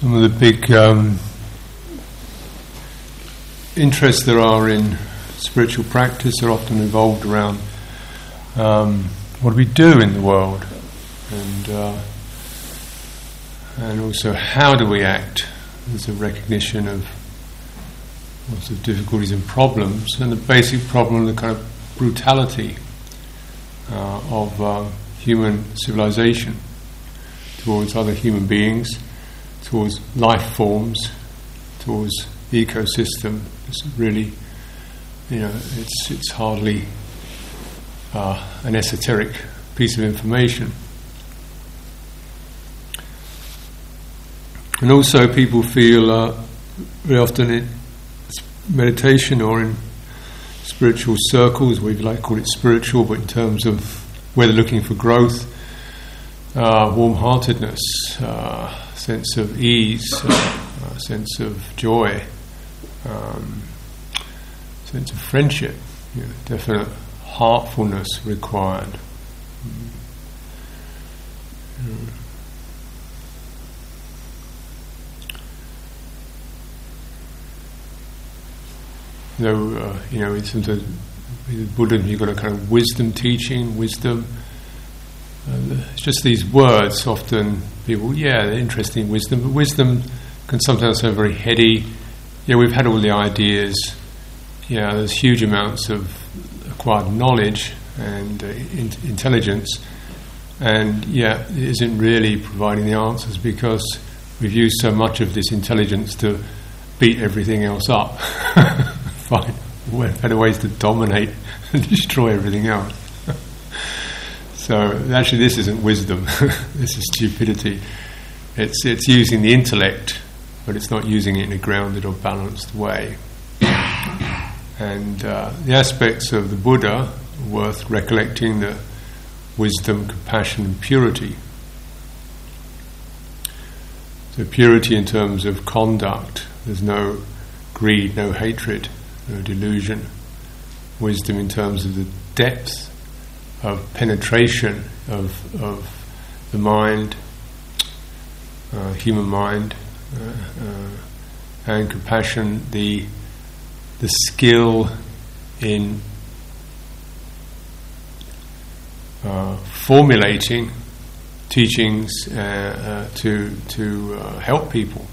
some of the big um, interests there are in spiritual practice are often involved around um, what do we do in the world, and uh, and also how do we act. There's a recognition of lots of difficulties and problems, and the basic problem, the kind of brutality uh, of uh, human civilization towards other human beings, towards life forms, towards the ecosystem. It's really, you know, it's it's hardly uh, an esoteric piece of information. And also, people feel uh, very often in meditation or in spiritual circles, we like to call it spiritual, but in terms of where they're looking for growth, uh, warm heartedness, uh, sense of ease, uh, sense of joy, um, sense of friendship, you know, definite heartfulness required. Mm. Though, uh, you know, in terms of Buddhism, you've got a kind of wisdom teaching, wisdom. Uh, it's just these words. Often people, yeah, they're interesting wisdom, but wisdom can sometimes sound very heady. Yeah, we've had all the ideas. Yeah, there's huge amounts of acquired knowledge and uh, in- intelligence, and yeah, it isn't really providing the answers because we've used so much of this intelligence to beat everything else up. Find better ways to dominate and destroy everything else. So actually, this isn't wisdom. this is stupidity. It's it's using the intellect, but it's not using it in a grounded or balanced way. And uh, the aspects of the Buddha worth recollecting the wisdom, compassion, and purity. So, purity in terms of conduct, there's no greed, no hatred, no delusion. Wisdom in terms of the depth of penetration of, of the mind, uh, human mind, uh, uh, and compassion, the the skill in uh, formulating teachings uh, to to help people,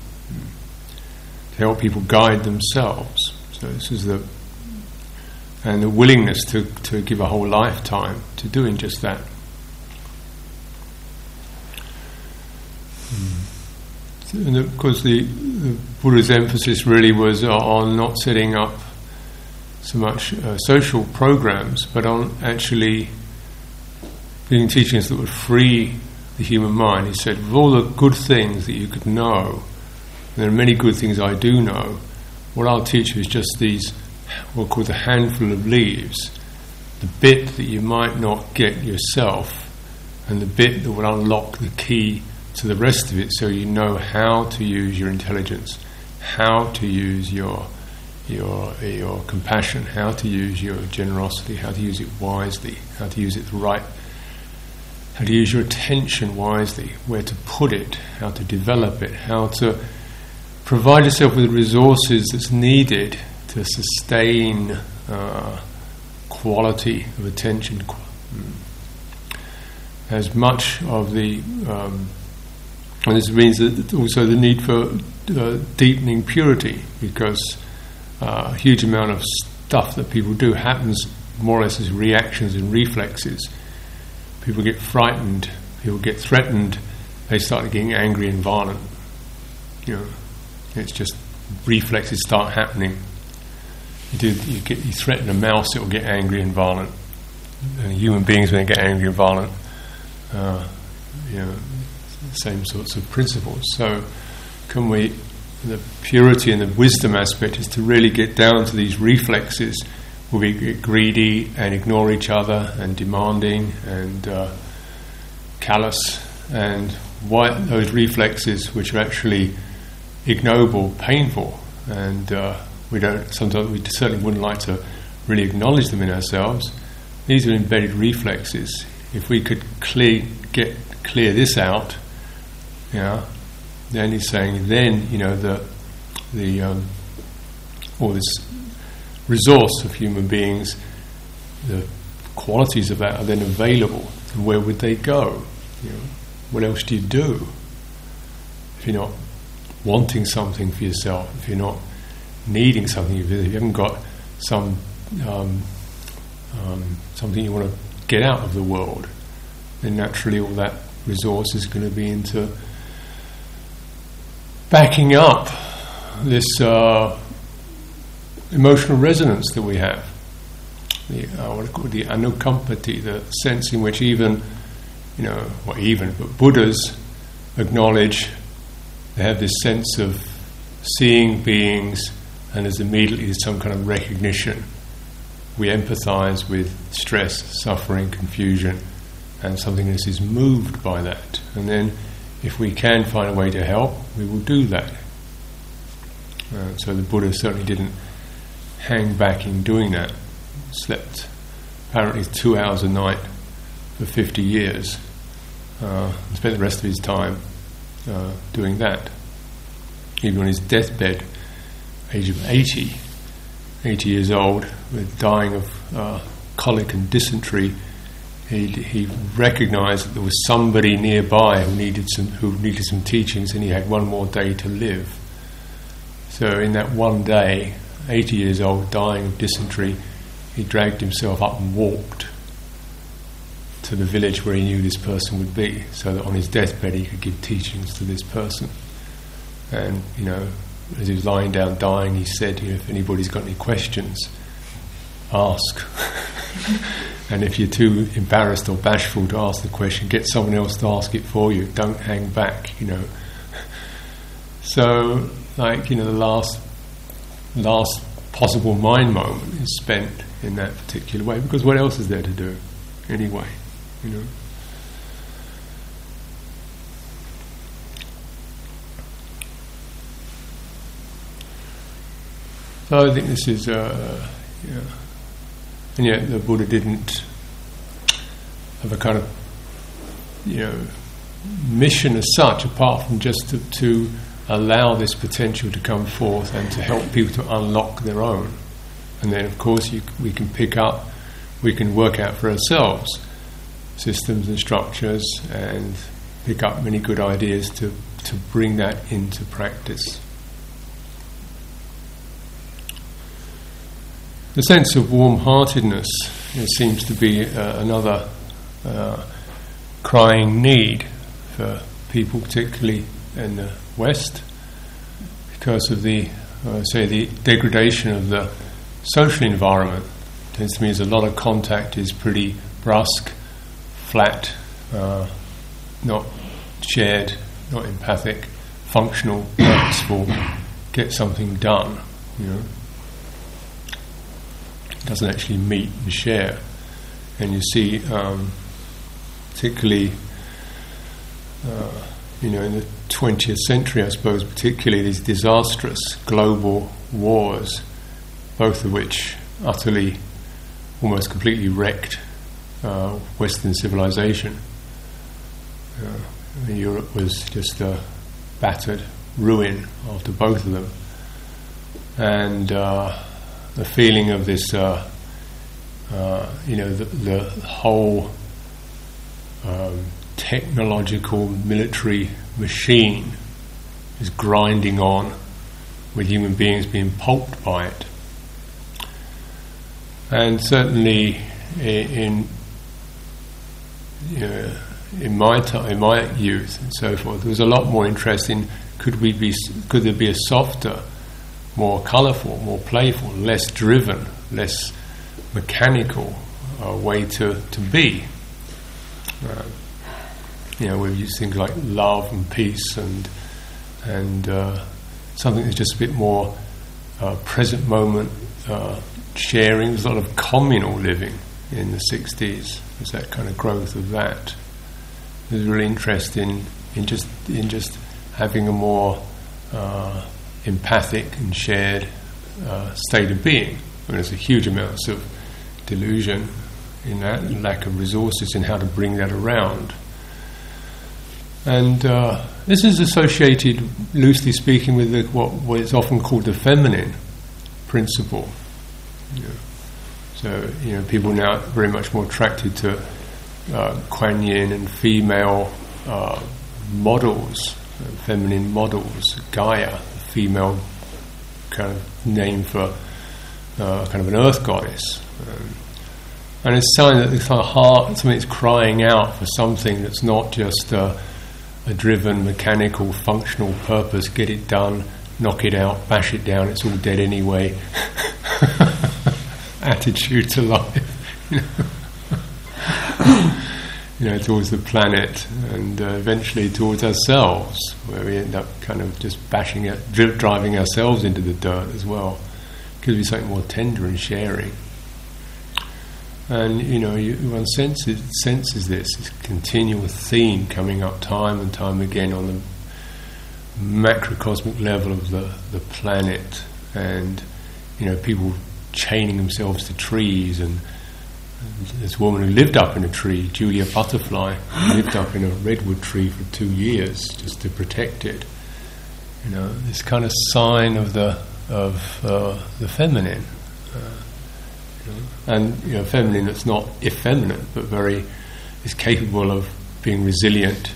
to help people guide themselves. So this is the and the willingness to, to give a whole lifetime to doing just that. Mm. And of course, the, the, Buddha's emphasis really was on not setting up so much uh, social programs, but on actually giving teachings that would free the human mind. He said, "Of all the good things that you could know, there are many good things I do know. What I'll teach you is just these, what called the handful of leaves, the bit that you might not get yourself, and the bit that will unlock the key." to the rest of it so you know how to use your intelligence, how to use your your your compassion, how to use your generosity, how to use it wisely, how to use it right, how to use your attention wisely, where to put it, how to develop it, how to provide yourself with the resources that's needed to sustain uh, quality of attention. Hmm. As much of the um, and this means also the need for uh, deepening purity, because uh, a huge amount of stuff that people do happens more or less as reactions and reflexes. People get frightened, people get threatened, they start getting angry and violent. You know, it's just reflexes start happening. You, do, you, get, you threaten a mouse, it will get angry and violent. And human beings, when they get angry and violent, uh, you know, same sorts of principles. So, can we, the purity and the wisdom aspect is to really get down to these reflexes where we get greedy and ignore each other and demanding and uh, callous, and why those reflexes, which are actually ignoble, painful, and uh, we don't sometimes we certainly wouldn't like to really acknowledge them in ourselves. These are embedded reflexes. If we could clear, get clear this out, know, then he's saying, then you know the the um, all this resource of human beings, the qualities of that are then available. And where would they go? You know, what else do you do if you're not wanting something for yourself? If you're not needing something, if you haven't got some um, um, something you want to get out of the world, then naturally all that resource is going to be into backing up this uh, emotional resonance that we have. The, uh, what I call the anukampati, the sense in which even, you know, well, even, but Buddhas acknowledge they have this sense of seeing beings and there's immediately some kind of recognition. We empathize with stress, suffering, confusion, and something else is moved by that. And then, if we can find a way to help, we will do that. Uh, so the Buddha certainly didn't hang back in doing that. Slept apparently two hours a night for 50 years. Uh, spent the rest of his time uh, doing that. Even on his deathbed, age of 80, 80 years old, with dying of uh, colic and dysentery, he, he recognized that there was somebody nearby who needed some who needed some teachings, and he had one more day to live. So, in that one day, 80 years old, dying of dysentery, he dragged himself up and walked to the village where he knew this person would be, so that on his deathbed he could give teachings to this person. And, you know, as he was lying down dying, he said, you know, if anybody's got any questions, ask. and if you're too embarrassed or bashful to ask the question, get someone else to ask it for you. Don't hang back, you know. So, like, you know, the last last possible mind moment is spent in that particular way because what else is there to do anyway, you know? So I think this is, uh, yeah. and yet the Buddha didn't have a kind of, you know, mission as such, apart from just to, to allow this potential to come forth and to help people to unlock their own. And then, of course, you, we can pick up, we can work out for ourselves systems and structures and pick up many good ideas to, to bring that into practice. The sense of warm heartedness seems to be uh, another uh, crying need for people, particularly in the West, because of the, uh, say, the degradation of the social environment. It tends to me as a lot of contact is pretty brusque, flat, uh, not shared, not empathic, functional, purposeful, get something done, you know doesn't actually meet and share. And you see, um, particularly, uh, you know, in the 20th century, I suppose, particularly these disastrous global wars, both of which utterly, almost completely wrecked uh, Western civilization. Uh, Europe was just a battered ruin after both of them. And uh, the feeling of this, uh, uh, you know, the, the whole um, technological military machine is grinding on with human beings being pulped by it. And certainly in, you know, in my time, in my youth and so forth, there was a lot more interest in could we be, could there be a softer more colourful, more playful, less driven, less mechanical uh, way to, to be. Uh, you know, we use things like love and peace and and uh, something that's just a bit more uh, present moment uh, sharing. There's a lot of communal living in the 60s. There's that kind of growth of that. There's really interest in, in just in just having a more uh, empathic and shared uh, state of being. I mean, there's a huge amount of delusion in that, and lack of resources in how to bring that around. And uh, This is associated, loosely speaking, with the, what, what is often called the feminine principle. You know. So, you know, people now are very much more attracted to uh, Kuan Yin and female uh, models, feminine models, Gaia, female kind of name for uh, kind of an earth goddess. Um, and it's something that it's kind of heart, something that's crying out for something that's not just a, a driven, mechanical, functional purpose, get it done, knock it out, bash it down, it's all dead anyway. attitude to life. You know, you know towards the planet and uh, eventually towards ourselves, where we end up kind of just bashing it, driving ourselves into the dirt as well. Gives me something more tender and sharing. And you know, you, one senses, senses this, this continual theme coming up time and time again on the macrocosmic level of the, the planet, and you know, people chaining themselves to trees. And this woman who lived up in a tree, Julia Butterfly, lived up in a redwood tree for two years just to protect it. You know, this kind of sign of the of uh, the feminine, uh, and you know, feminine that's not effeminate, but very is capable of being resilient,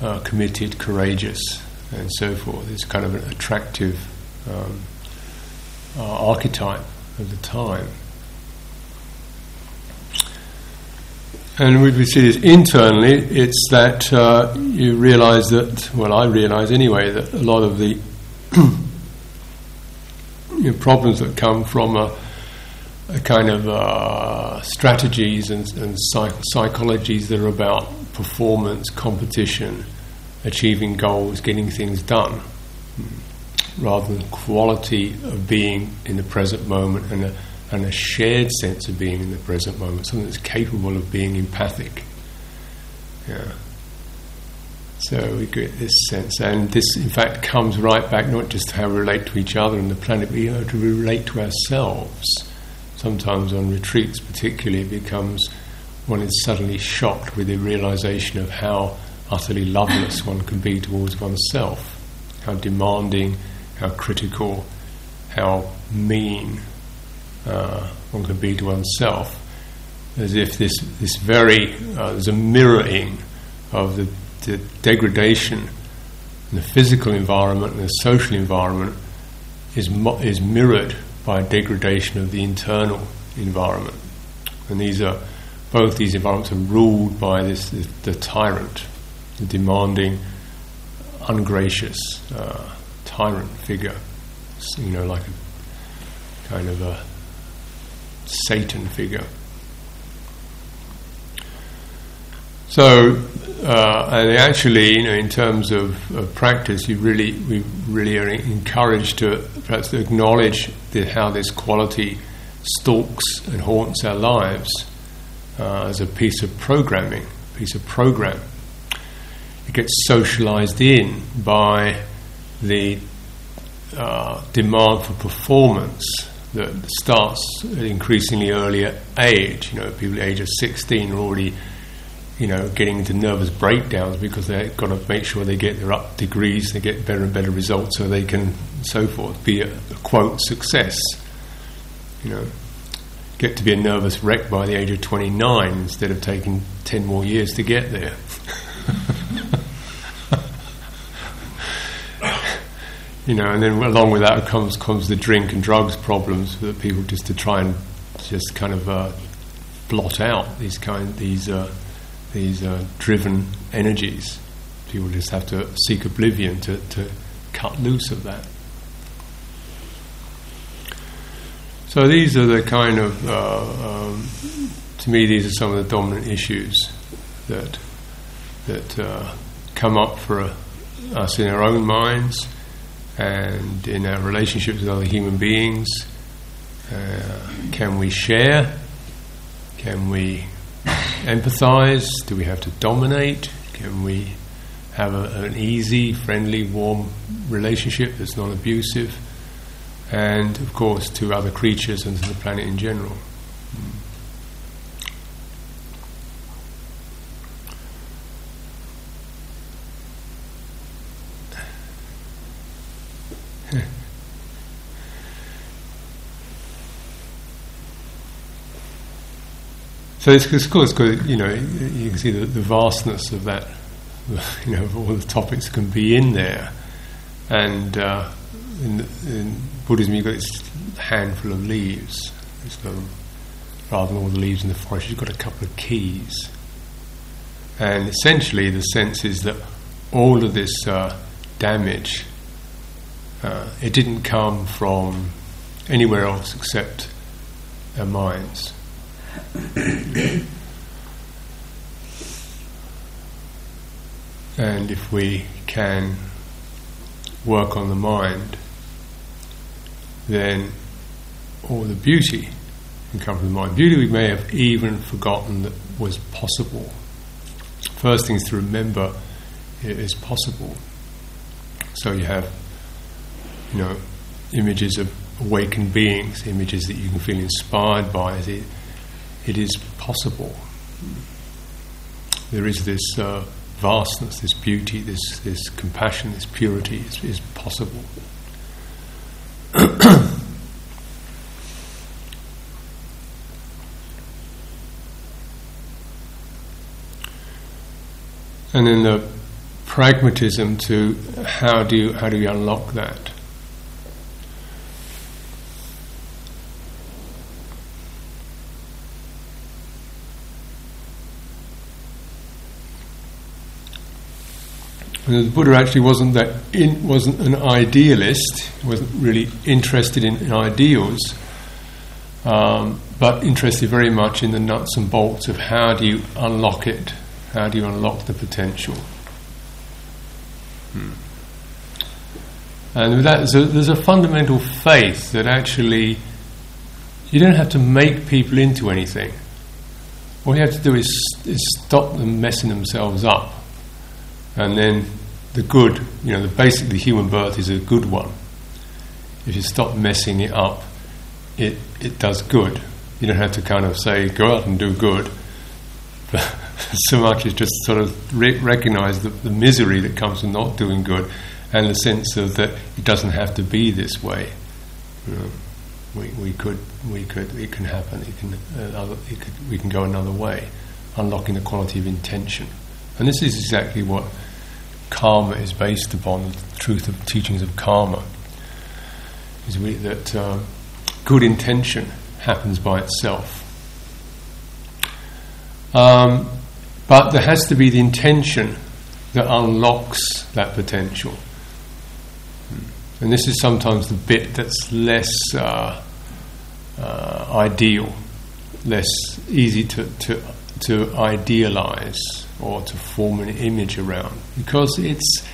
uh, committed, courageous, and so forth. It's kind of an attractive um, uh, archetype of the time. And we see this internally, it's that uh, you realize that, well, I realize anyway, that a lot of the you know, problems that come from a, a kind of uh, strategies and, and psych- psychologies that are about performance, competition, achieving goals, getting things done rather than quality of being in the present moment and a, and a shared sense of being in the present moment, something that's capable of being empathic. Yeah. So we get this sense, and this in fact comes right back not just to how we relate to each other and the planet, but how to relate to ourselves. Sometimes on retreats, particularly, it becomes one is suddenly shocked with the realization of how utterly loveless one can be towards oneself, how demanding how critical, how mean uh, one can be to oneself, as if this this very uh, there's a mirroring of the, the degradation in the physical environment and the social environment is mo- is mirrored by a degradation of the internal environment, and these are both these environments are ruled by this, this the tyrant, the demanding, ungracious. Uh, tyrant figure, you know, like a kind of a Satan figure. So, uh, and actually, you know, in terms of, of, practice, you really, we really are encouraged to perhaps acknowledge the, how this quality stalks and haunts our lives uh, as a piece of programming, piece of program. It gets socialized in by the uh, demand for performance that starts at increasingly earlier age. You know, people at the age of 16 are already, you know, getting into nervous breakdowns because they've got to make sure they get their up degrees, they get better and better results so they can, so forth, be a, a quote success. You know, get to be a nervous wreck by the age of 29 instead of taking 10 more years to get there. you know, and then along with that comes comes the drink and drugs problems that people just to try and just kind of uh, blot out these kind these uh, these uh, driven energies. People just have to seek oblivion to, to cut loose of that. So these are the kind of, uh, um, to me, these are some of the dominant issues that that uh, come up for uh, us in our own minds and in our relationships with other human beings. Uh, can we share? Can we empathize? Do we have to dominate? Can we have a, an easy, friendly, warm relationship that's non abusive? And of course, to other creatures and to the planet in general. So it's, it's cool. It's good. You know, you can see the, the vastness of that. You know, of all the topics can be in there, and uh, in, in, Buddhism, you've got this handful of leaves. rather than all the leaves in the forest, you've got a couple of keys. And essentially, the sense is that all of this uh, damage, uh, it didn't come from anywhere else except our minds. and if we can work on the mind, then all the beauty can come from the mind. Beauty we may have even forgotten that was possible. First thing is to remember it is possible. So you have, you know, images of awakened beings, images that you can feel inspired by. It is possible. There is this uh, vastness, this beauty, this, this compassion, this purity is, is possible. and then the pragmatism to how do you how do you unlock that? The Buddha actually wasn't that in, wasn't an idealist. wasn't really interested in, in ideals, um, but interested very much in the nuts and bolts of how do you unlock it, how do you unlock the potential. Hmm. And with that, there's a, there's a fundamental faith that actually you don't have to make people into anything. All you have to do is, is stop them messing themselves up. And then the good, you know, the basically human birth is a good one. If you stop messing it up, it, it does good. You don't have to kind of say, go out and do good. But so much as just sort of re- recognize the, the, misery that comes from not doing good and the sense of that it doesn't have to be this way. You know, we, we could, we could, it can happen, it can, uh, other, it could, we can go another way, unlocking the quality of intention. And this is exactly what karma is based upon, the truth of teachings of karma, is we, that uh, good intention happens by itself. Um, but there has to be the intention that unlocks that potential. Hmm. And this is sometimes the bit that's less uh, uh, ideal, less easy to, to, to idealize or to form an image around because it's,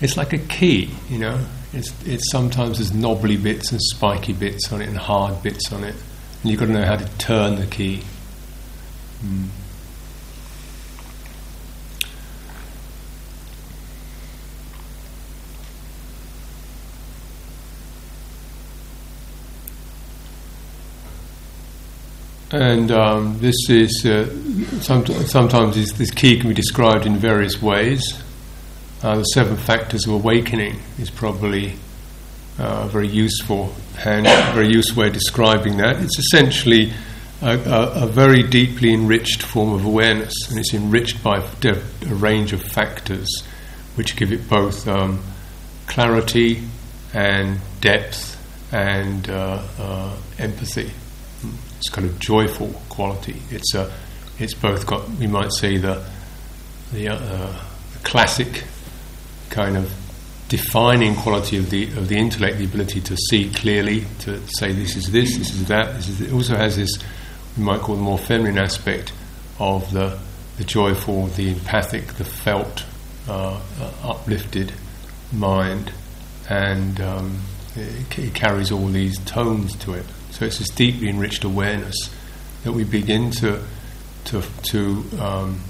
it's like a key, you know. It's, it's sometimes there's knobbly bits and spiky bits on it and hard bits on it, and you've got to know how to turn the key. Mm. And um, this is uh, some, sometimes this, this, key can be described in various ways. Uh, the seven factors of awakening is probably uh, a very useful and very useful way of describing that. It's essentially a, a, a, very deeply enriched form of awareness, and it's enriched by a, a range of factors which give it both um, clarity and depth and uh, uh, empathy it's kind of joyful quality. It's a, it's both got we might say the the, uh, the classic kind of defining quality of the of the intellect, the ability to see clearly, to say this is this, this is that. This is, it also has this we might call the more feminine aspect of the the joyful, the empathic, the felt, uh, uh, uplifted mind, and um, it, it carries all these tones to it. So it's this deeply enriched awareness that we begin to to to um,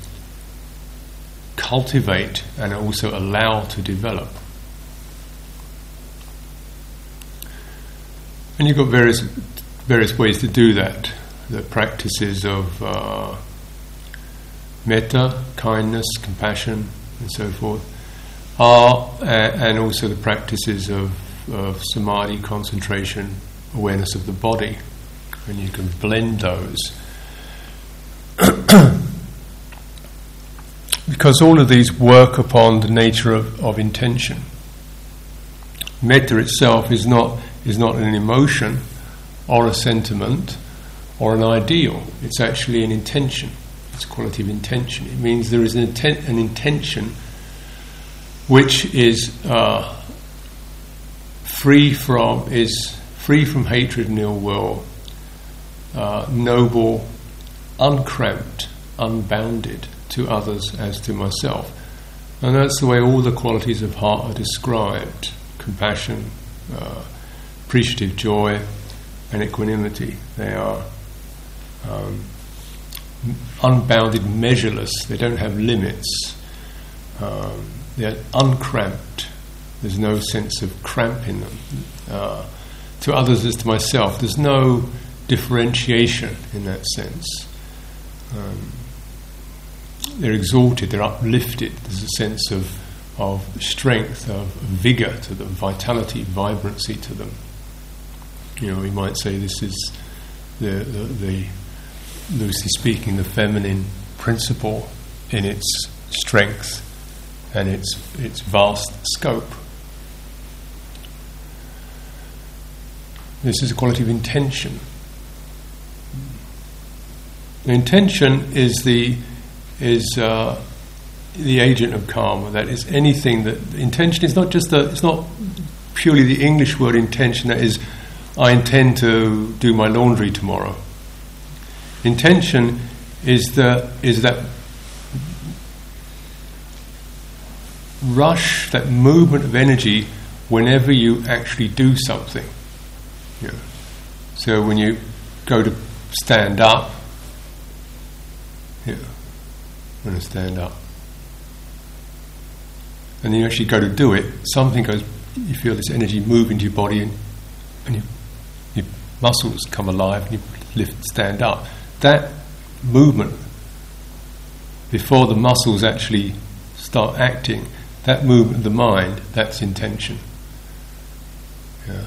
cultivate and also allow to develop. And you've got various various ways to do that. The practices of uh, metta, kindness, compassion, and so forth, are, uh, and also the practices of of samadhi, concentration, awareness of the body, and you can blend those. because all of these work upon the nature of, of intention. Metta itself is not, is not an emotion or a sentiment or an ideal, it's actually an intention. It's a quality of intention. It means there is an, inten- an intention which is uh, free from is free from hatred and ill will, uh, noble, uncramped, unbounded to others as to myself. And that's the way all the qualities of heart are described compassion, uh, appreciative joy, and equanimity. They are um, unbounded, measureless, they don't have limits, um, they're uncramped. There's no sense of cramp in them. Uh, to others as to myself, there's no differentiation in that sense. Um, they're exalted, they're uplifted. There's a sense of, of strength, of vigor to them, vitality, vibrancy to them. You know, we might say this is the, the, the loosely speaking, the feminine principle in its strength and its, its vast scope. This is a quality of intention. Intention is the is uh, the agent of karma. That is anything that intention is not just the, it's not purely the English word intention. That is, I intend to do my laundry tomorrow. Intention is the is that rush, that movement of energy whenever you actually do something. Yeah. So when you go to stand up, yeah, when to stand up, and then you actually go to do it, something goes. You feel this energy move into your body, and, and you, your muscles come alive, and you lift, stand up. That movement before the muscles actually start acting, that movement of the mind, that's intention. Yeah.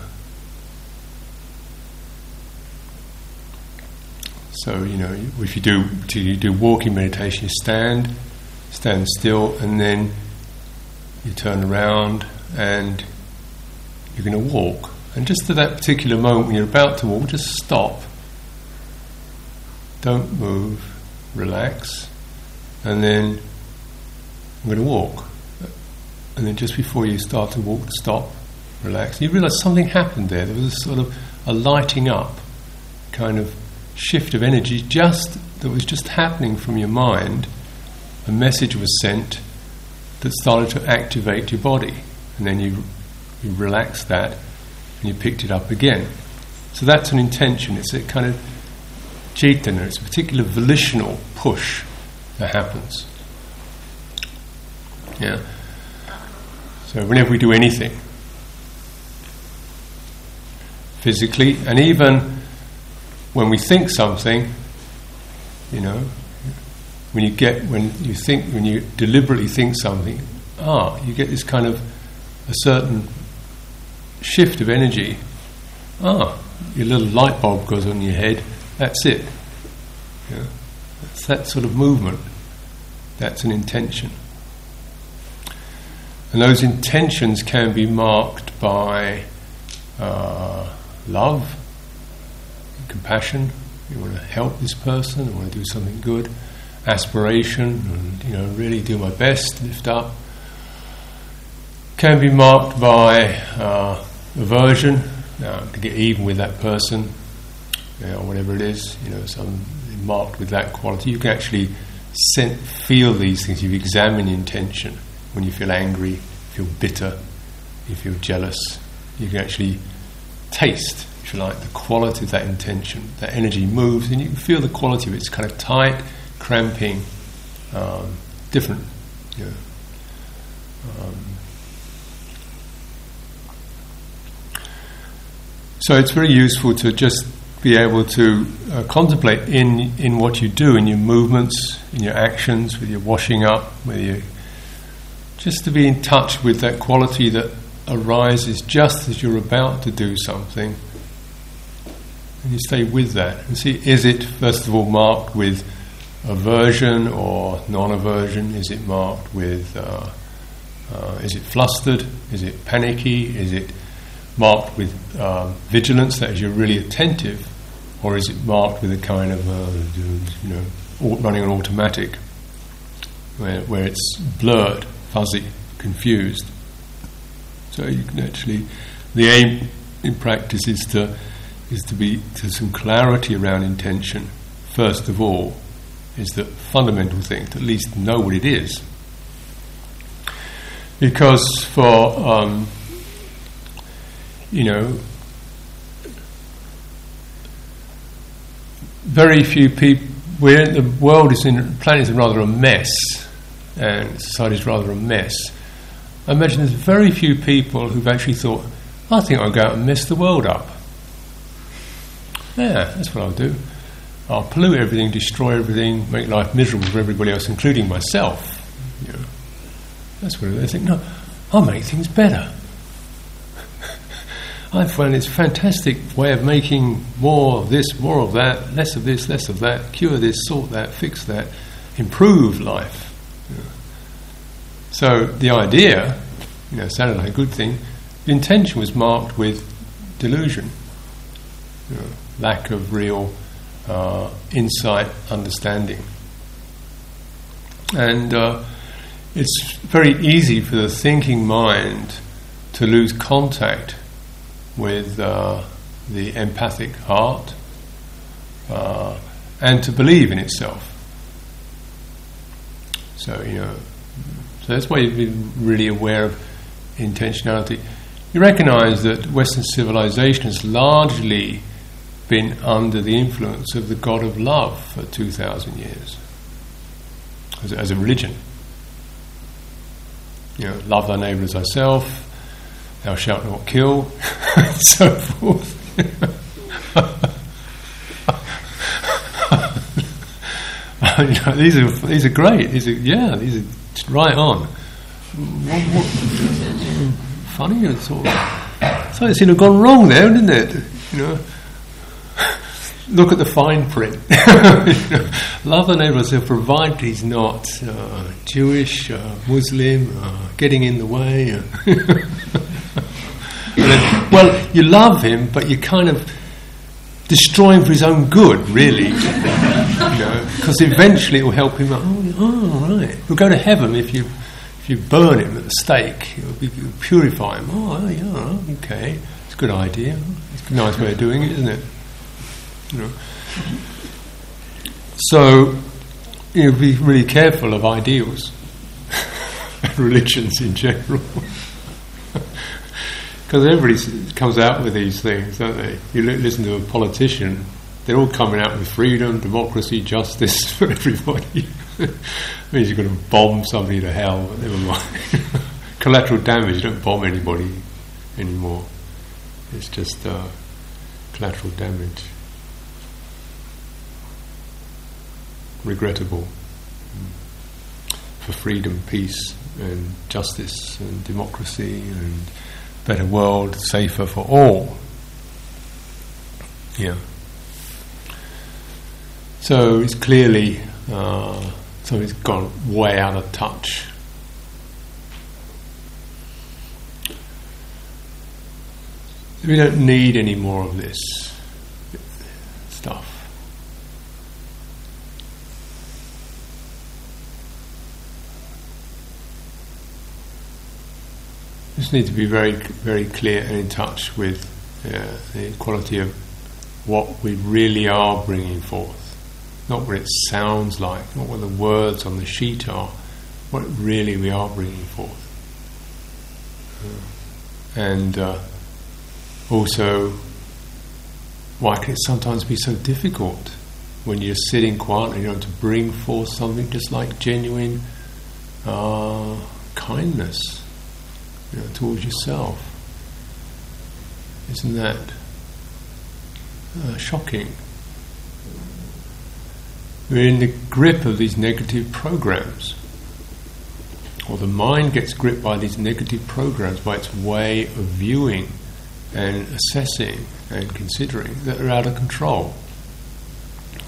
So you know, if you do you do walking meditation, you stand, stand still, and then you turn around and you're going to walk. And just at that particular moment when you're about to walk, just stop. Don't move, relax, and then I'm going to walk. And then just before you start to walk, stop, relax. You realize something happened there. There was a sort of a lighting up kind of shift of energy just that was just happening from your mind. A message was sent that started to activate your body, and then you you relaxed that and you picked it up again. So that's an intention. It's a kind of cetana. It's a particular volitional push that happens. Yeah. So whenever we do anything, physically, and even when we think something, you know, when you get when you think when you deliberately think something, ah, you get this kind of a certain shift of energy. Ah, your little light bulb goes on your head. That's it. That's that sort of movement. That's an intention. And those intentions can be marked by uh, love, compassion. You want to help this person. I want to do something good. Aspiration, and you know, really do my best, lift up. Can be marked by uh, aversion, uh, to get even with that person, you know, or whatever it is. You know, some marked with that quality. You can actually feel these things. You examine intention when you feel angry, feel bitter, you feel jealous. You can actually taste you like, the quality of that intention. That energy moves, and you can feel the quality of it. It's kind of tight, cramping, um, different. Um, so it's very useful to just be able to uh, contemplate in in what you do, in your movements, in your actions, with your washing up, with your just to be in touch with that quality that arises just as you're about to do something, you stay with that and see is it, first of all, marked with aversion or non aversion? Is it marked with, uh, uh, is it flustered? Is it panicky? Is it marked with uh, vigilance, that is, you're really attentive? Or is it marked with a kind of, uh, you know, running on automatic, where, where it's blurred, fuzzy, confused? So you can actually, the aim in practice is to is to be to some clarity around intention. First of all, is the fundamental thing to at least know what it is. Because for um, you know, very few people. We're the world is in the planet is rather a mess, and society is rather a mess. I imagine there's very few people who've actually thought, I think I'll go out and mess the world up. Yeah, that's what I'll do. I'll pollute everything, destroy everything, make life miserable for everybody else, including myself. Know, that's what they think. No, I'll make things better. I find it's a fantastic way of making more of this, more of that, less of this, less of that, cure this, sort that, fix that, improve life. So the idea, you know, sounded like a good thing. The intention was marked with delusion, know, lack of real uh, insight, understanding. And uh, it's very easy for the thinking mind to lose contact with uh, the empathic heart uh, and to believe in itself. So, you know, so that's why you've been really aware of intentionality. You recognize that Western civilization has largely been under the influence of the God of love for 2,000 years as a, as a religion. You know, love thy neighbour as thyself, thou shalt not kill, and so forth. you know, these are these are great. These are yeah, these are right on. Funny, sort of, so it seemed to have gone wrong there, didn't it? You know look at the fine print. Love the neighbour so provided he's not uh, Jewish, uh, Muslim, uh, getting in the way. then, well, you love him, but you kind of destroy him for his own good, really. you know, because eventually it will help him. Oh, oh, right. He'll go to heaven if you if you burn him at the stake. It'll purify him. Oh, yeah, okay. It's a good idea. It's a nice way of doing it, isn't it? You know. So, you know, be really careful of ideals and religions in general. Because everybody comes out with these things, don't they? You listen to a politician, they're all coming out with freedom, democracy, justice for everybody. means you're going to bomb somebody to hell, but never mind. Collateral damage, you don't bomb anybody anymore. It's just uh, collateral damage. Regrettable for freedom, peace, and justice, and democracy, and better world, safer for all. Yeah. So it's clearly uh, so it's gone way out of touch. We don't need any more of this stuff. Just need to be very, very clear and in touch with uh, the quality of what we really are bringing forth, not what it sounds like, not what the words on the sheet are, what really we are bringing forth. Uh, and uh, also, why can it sometimes be so difficult when you're sitting quietly, you know, to bring forth something just like genuine uh, kindness? You know, towards yourself. Isn't that uh, shocking? We're in the grip of these negative programs. or the mind gets gripped by these negative programs, by its way of viewing and assessing and considering that are out of control.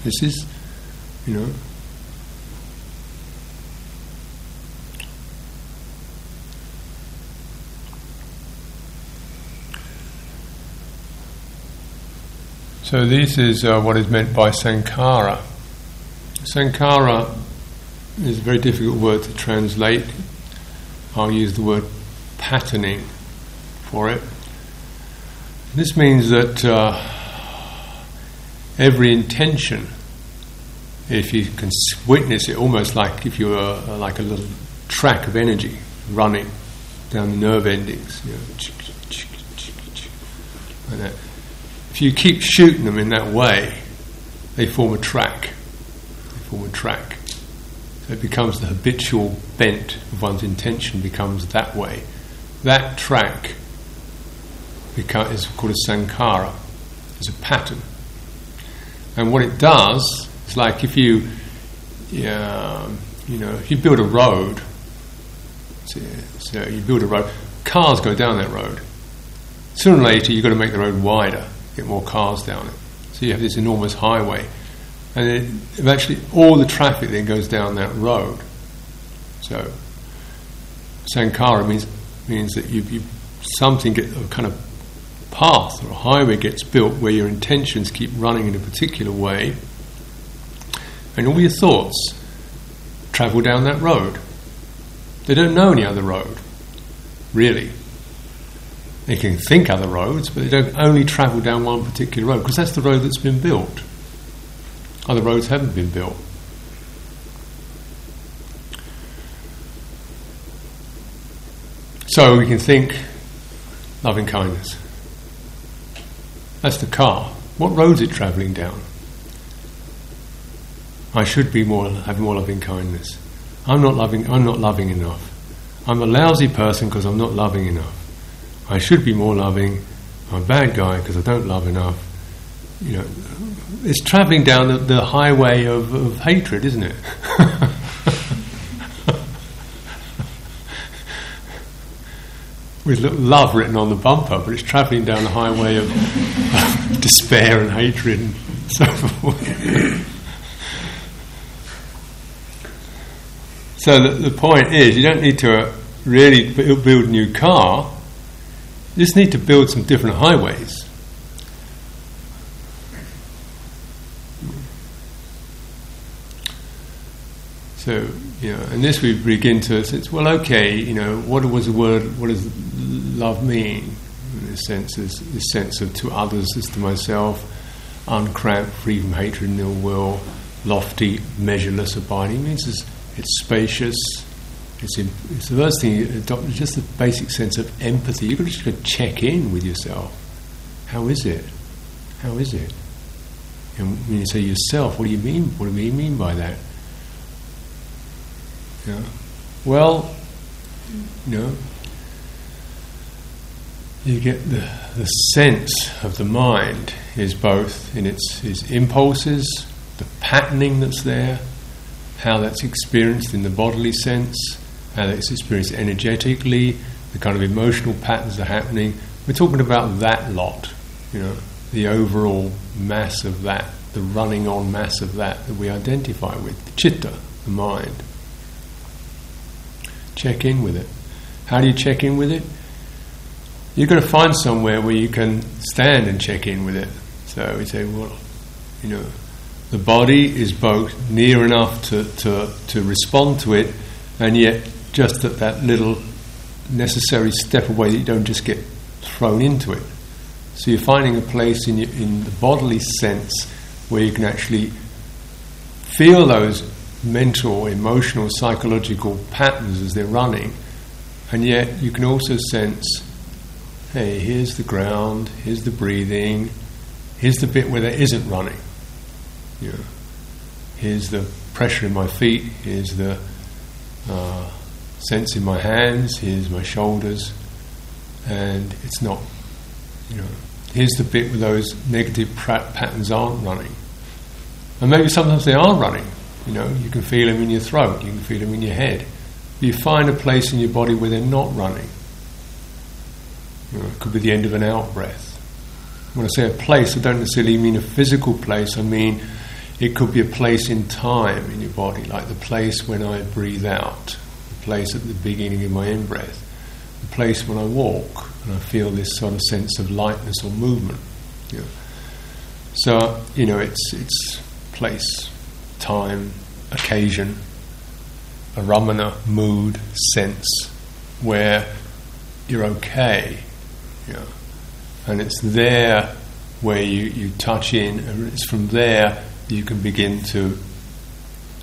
This is, you know, So this is uh, what is meant by sankhara. Sankhara is a very difficult word to translate. I'll use the word patterning for it. This means that uh, every intention, if you can witness it, almost like if you were uh, like a little track of energy running down the nerve endings, you know, like that if you keep shooting them in that way, they form a track. They form a track. So it becomes the habitual bent of one's intention becomes that way. That track is called a sankhara. It's a pattern. And what it does is like if you, yeah, you know, if you build a road, so you build a road, cars go down that road. Sooner or later, you've got to make the road wider get more cars down it. So you have this enormous highway, and it, eventually all the traffic then goes down that road. So Sankhara means means that you, you something get a kind of path or a highway gets built where your intentions keep running in a particular way, and all your thoughts travel down that road. They don't know any other road, really. They can think other roads, but they don't only travel down one particular road because that's the road that's been built. Other roads haven't been built. So we can think loving kindness. That's the car. What road is it travelling down? I should be more have more loving kindness. I'm not loving. I'm not loving enough. I'm a lousy person because I'm not loving enough. I should be more loving. I'm a bad guy because I don't love enough. You know, it's travelling down the, the highway of, of hatred, isn't it? With love written on the bumper, but it's travelling down the highway of despair and hatred and so forth. so the, the point is, you don't need to uh, really build a new car just need to build some different highways. So, you know, and this we begin to say, well, okay, you know, what was the word, what does love mean? In this sense, is the sense of to others as to myself, uncramped, free from hatred and ill will, lofty, measureless, abiding. It means it's, it's spacious, it's, in, it's the first thing, uh, just the basic sense of empathy. You've got to just check in with yourself. How is it? How is it? And when you say yourself, what do you mean? What do you mean by that? Yeah. Well, you know, you get the, the sense of the mind is both in its, its impulses, the patterning that's there, how that's experienced in the bodily sense, how it's experienced energetically, the kind of emotional patterns that are happening. We're talking about that lot, you know, the overall mass of that, the running on mass of that that we identify with, the chitta, the mind. Check in with it. How do you check in with it? You've got to find somewhere where you can stand and check in with it. So we say, well, you know, the body is both near enough to, to, to respond to it and yet just at that little necessary step away that you don't just get thrown into it. So you're finding a place in, your, in the bodily sense where you can actually feel those mental, emotional, psychological patterns as they're running, and yet you can also sense hey, here's the ground, here's the breathing, here's the bit where there isn't running. Here's the pressure in my feet, here's the uh, sense in my hands, here's my shoulders, and it's not, you know, here's the bit where those negative patterns aren't running. And maybe sometimes they are running, you know, you can feel them in your throat, you can feel them in your head, You find a place in your body where they're not running. You know, it could be the end of an out breath. When I say a place, I don't necessarily mean a physical place, I mean it could be a place in time in your body, like the place when I breathe out, place at the beginning of my in breath, the place when I walk and I feel this sort of sense of lightness or movement. You know. So, you know, it's, it's place, time, occasion, arammana, mood, sense, where you're okay. You know. And it's there where you, you touch in, and it's from there you can begin to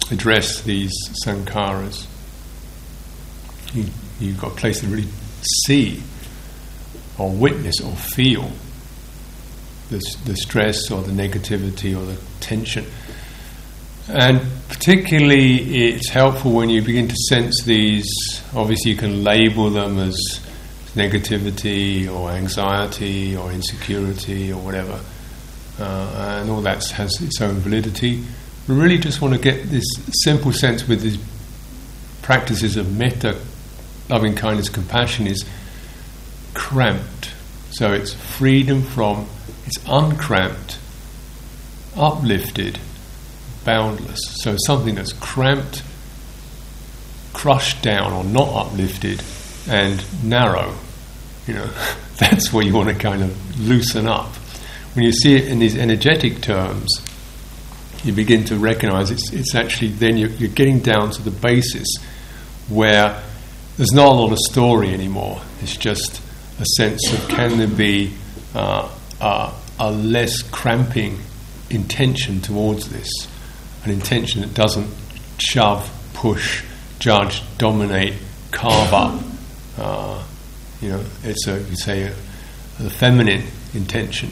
address these sankharas. You, you've got a place to really see or witness or feel the, the stress or the negativity or the tension. And particularly, it's helpful when you begin to sense these. Obviously, you can label them as negativity or anxiety or insecurity or whatever, uh, and all that has its own validity. We really just want to get this simple sense with these practices of metta, loving kindness, compassion is cramped. So it's freedom from, it's uncramped, uplifted, boundless. So something that's cramped, crushed down, or not uplifted, and narrow. You know, that's where you want to kind of loosen up. When you see it in these energetic terms, you begin to recognize it's, it's actually then you're, you're getting down to the basis where there's not a lot of story anymore. It's just a sense of can there be uh, uh, a less cramping intention towards this, an intention that doesn't shove, push, judge, dominate, carve up. Uh, you know, it's a you say a, a feminine intention,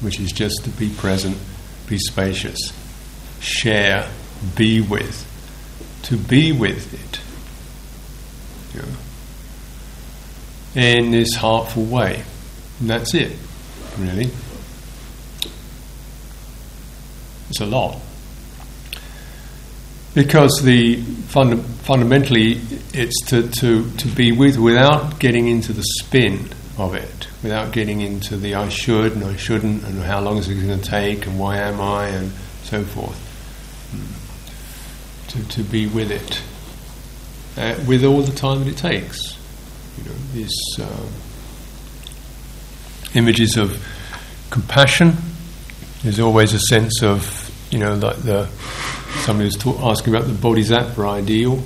which is just to be present, be spacious, share, be with, to be with it. You in this heartful way. And that's it, really. It's a lot. Because the funda- fundamentally it's to, to, to be with without getting into the spin of it, without getting into the I should and I shouldn't and how long is it going to take and why am I and so forth. Hmm. To, to be with it, uh, with all the time that it takes you know, these uh, images of compassion. There's always a sense of, you know, like the somebody was ta- asking about the bodhisattva ideal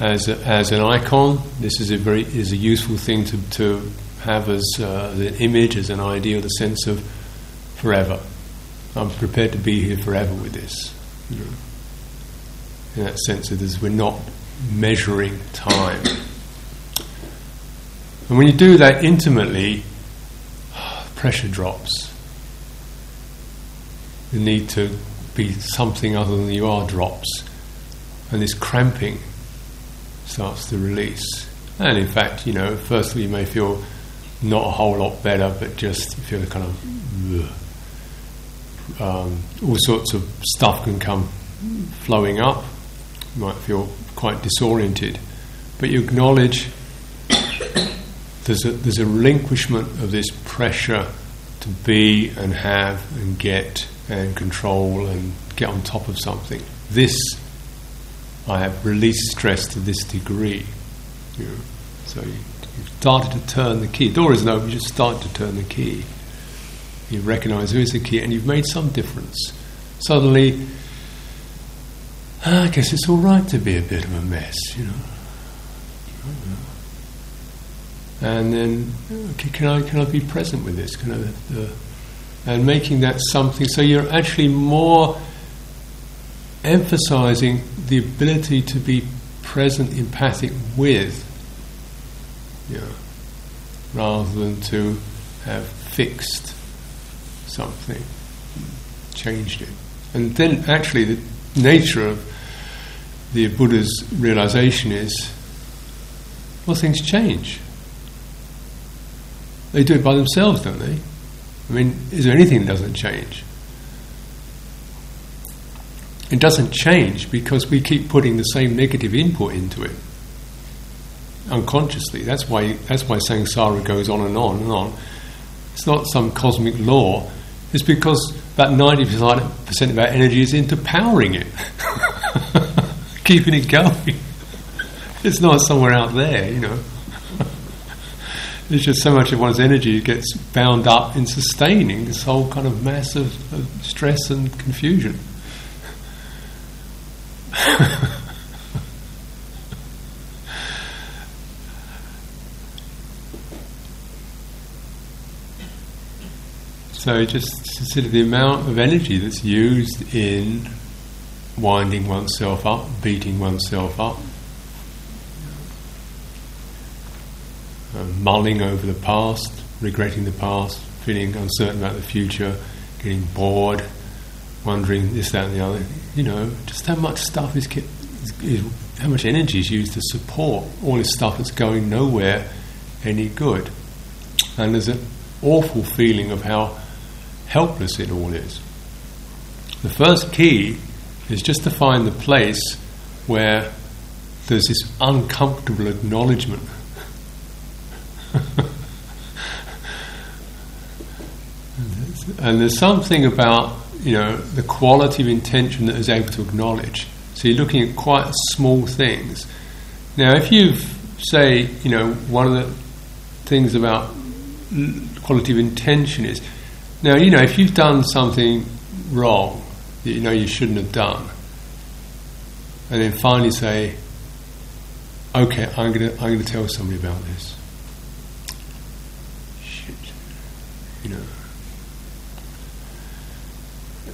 as a, as an icon. This is a very is a useful thing to to have as, uh, as an image, as an ideal, the sense of forever. I'm prepared to be here forever with this. You know, in that sense, that is, we're not measuring time. And when you do that intimately, pressure drops. The need to be something other than you are drops. And this cramping starts to release. And in fact, you know, firstly you may feel not a whole lot better, but just feel kind of um, all sorts of stuff can come flowing up. You might feel quite disoriented, but you acknowledge there's a, there's a relinquishment of this pressure to be and have and get and control and get on top of something. This, I have released stress to this degree. You know, so you, have started to turn the key. The door isn't open, you just start to turn the key. You recognize there is a key and you've made some difference. Suddenly, Ah, I guess it's all right to be a bit of a mess, you know and then okay, can I can I be present with this? Can I, and making that something so you're actually more emphasizing the ability to be present, empathic with, yeah, rather than to have fixed something, changed it, and then actually the nature of the Buddha's realization is, well, things change they do it by themselves, don't they? I mean, is there anything that doesn't change? It doesn't change because we keep putting the same negative input into it. unconsciously. That's why that's why samsara goes on and on and on. It's not some cosmic law. It's because about ninety percent of our energy is into powering it, keeping it going. It's not somewhere out there, you know. It's just so much of one's energy gets bound up in sustaining this whole kind of mass of, of stress and confusion. so just consider the amount of energy that's used in winding oneself up, beating oneself up, uh, mulling over the past, regretting the past, feeling uncertain about the future, getting bored, wondering this, that, and the other. You know, just how much stuff is, is, is how much energy is used to support all this stuff that's going nowhere any good. And there's an awful feeling of how helpless it all is. The first key is just to find the place where there's this uncomfortable acknowledgement and there's something about you know the quality of intention that is able to acknowledge. So you're looking at quite small things. Now, if you've say you know one of the things about quality of intention is now you know if you've done something wrong that you know you shouldn't have done, and then finally say, okay, I'm going to I'm to tell somebody about this. Shit. You know.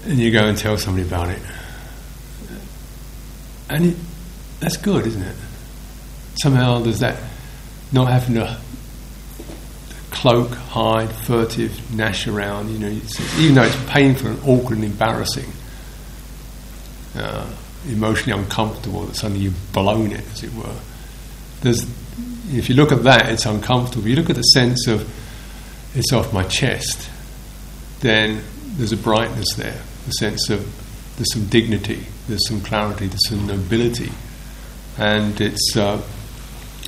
And you go and tell somebody about it. And it, that's good, isn't it? Somehow there's that not having to cloak, hide, furtive, gnash around, you know, even though it's painful and awkward and embarrassing, uh, emotionally uncomfortable that suddenly you've blown it, as it were. There's, if you look at that, it's uncomfortable. You look at the sense of it's off my chest, then there's a brightness there, the sense of there's some dignity, there's some clarity, there's some nobility. And it's, uh,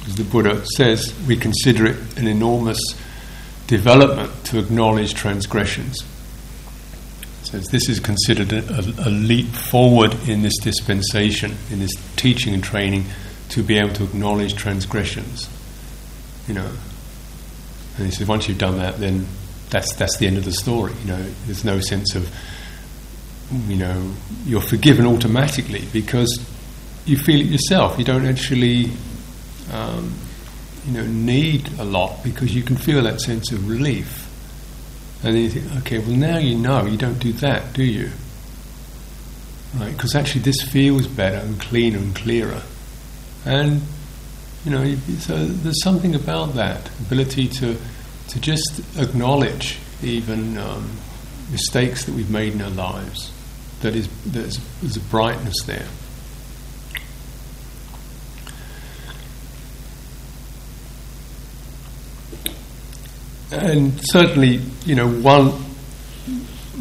as the Buddha says, we consider it an enormous development to acknowledge transgressions. says this is considered a, a, leap forward in this dispensation, in this teaching and training, to be able to acknowledge transgressions. You know, and he says once you've done that, then that's that's the end of the story. You know, there's no sense of, you know, you're forgiven automatically because you feel it yourself. You don't actually, um, you know, need a lot because you can feel that sense of relief. And then you think, okay, well now you know. You don't do that, do you? Right? Because actually, this feels better and cleaner and clearer, and you know, so there's something about that ability to to just acknowledge even um, mistakes that we've made in our lives. That is, there's, there's a brightness there. And certainly, you know, one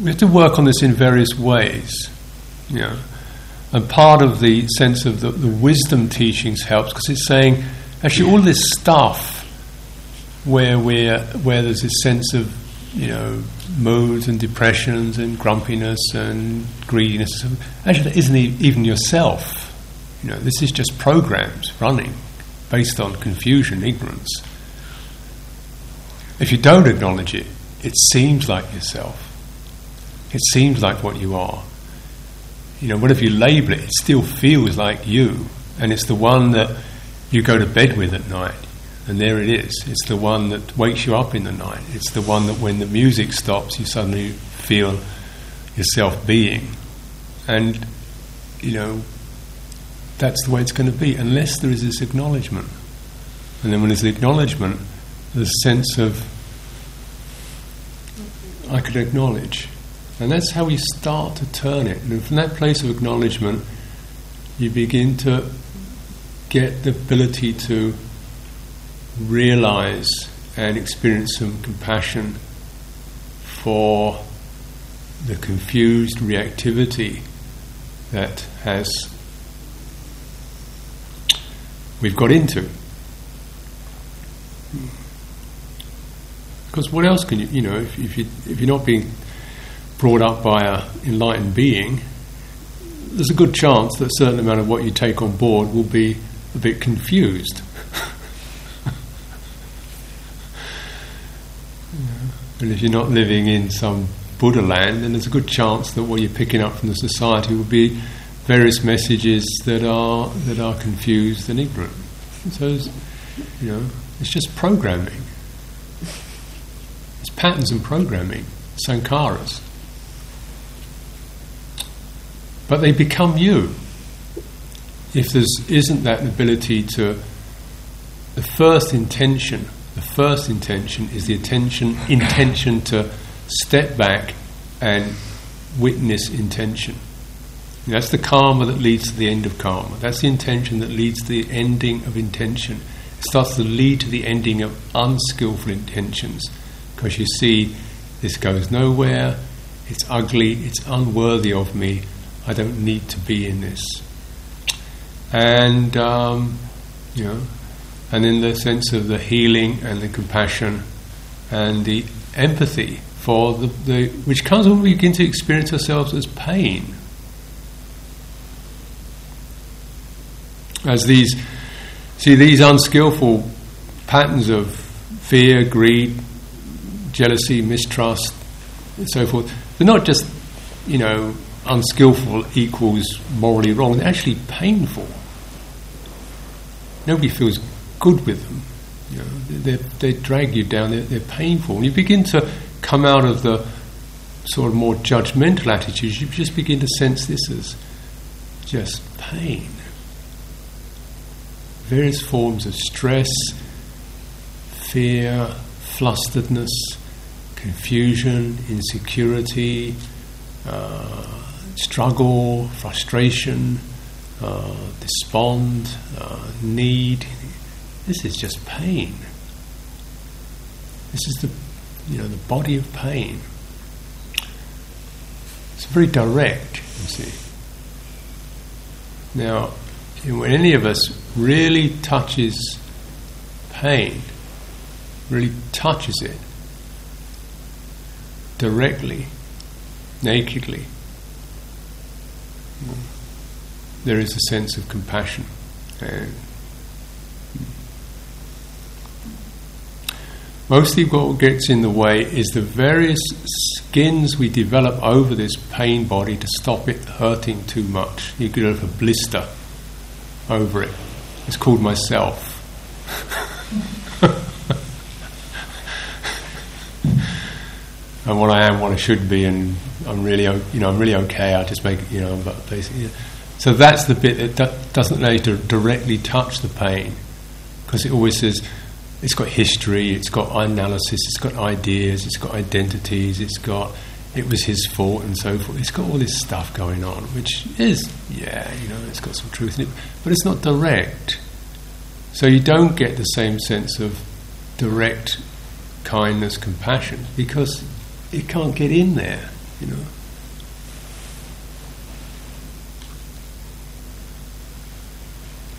we have to work on this in various ways. You know, and part of the sense of the, the wisdom teachings helps because it's saying, actually, all this stuff where we're, where there's this sense of, you know, moods and depressions and grumpiness and greediness. Actually, that isn't even yourself. You know, this is just programs running based on confusion, ignorance. If you don't acknowledge it, it seems like yourself. It seems like what you are you know, whatever you label it, it still feels like you. And it's the one that you go to bed with at night. And there it is. It's the one that wakes you up in the night. It's the one that when the music stops, you suddenly feel yourself being. And, you know, that's the way it's going to be, unless there is this acknowledgement. And then when there's the acknowledgement, a sense of, I could acknowledge. And that's how we start to turn it. And from that place of acknowledgement, you begin to get the ability to realize and experience some compassion for the confused reactivity that has we've got into. Because what else can you, you know, if, if, you, if you're not being brought up by an enlightened being, there's a good chance that a certain amount of what you take on board will be a bit confused. and if you're not living in some Buddha land, then there's a good chance that what you're picking up from the society will be various messages that are that are confused and ignorant. So, you know, it's just programming. Patterns and programming, sankharas. But they become you. If there isn't that ability to, the first intention, the first intention is the attention, intention to step back and witness intention. That's the karma that leads to the end of karma. That's the intention that leads to the ending of intention. It starts to lead to the ending of unskillful intentions because you see this goes nowhere, it's ugly, it's unworthy of me, I don't need to be in this. And, um, you know, and in the sense of the healing and the compassion and the empathy for the, the which comes when we begin to experience ourselves as pain. As these see these unskillful patterns of fear, greed, jealousy, mistrust, and so forth. They're not just you know unskillful equals morally wrong. They're actually painful. Nobody feels good with them. You know, they, they drag you down. They're, they're painful. And you begin to come out of the sort of more judgmental attitudes. You just begin to sense this as just pain various forms of stress, fear, flusteredness, confusion, insecurity, uh, struggle, frustration, uh, despond, uh, need. This is just pain. This is the, you know, the body of pain. It's very direct, you see. Now, when any of us really touches pain, really touches it directly, nakedly, there is a sense of compassion. Mostly what gets in the way is the various skins we develop over this pain body to stop it hurting too much. You could have a blister over it. It's called myself. and what I am, what I should be, and I'm really, you know, I'm really okay. I just make, you know, but basically, so that's the bit that doesn't you to directly touch the pain, because it always says it's got history, it's got analysis, it's got ideas, it's got identities, it's got it was his fault and so forth. It's got all this stuff going on, which is, yeah, you know, it's got some truth in it, but it's not direct. So you don't get the same sense of direct kindness, compassion, because it can't get in there, you know.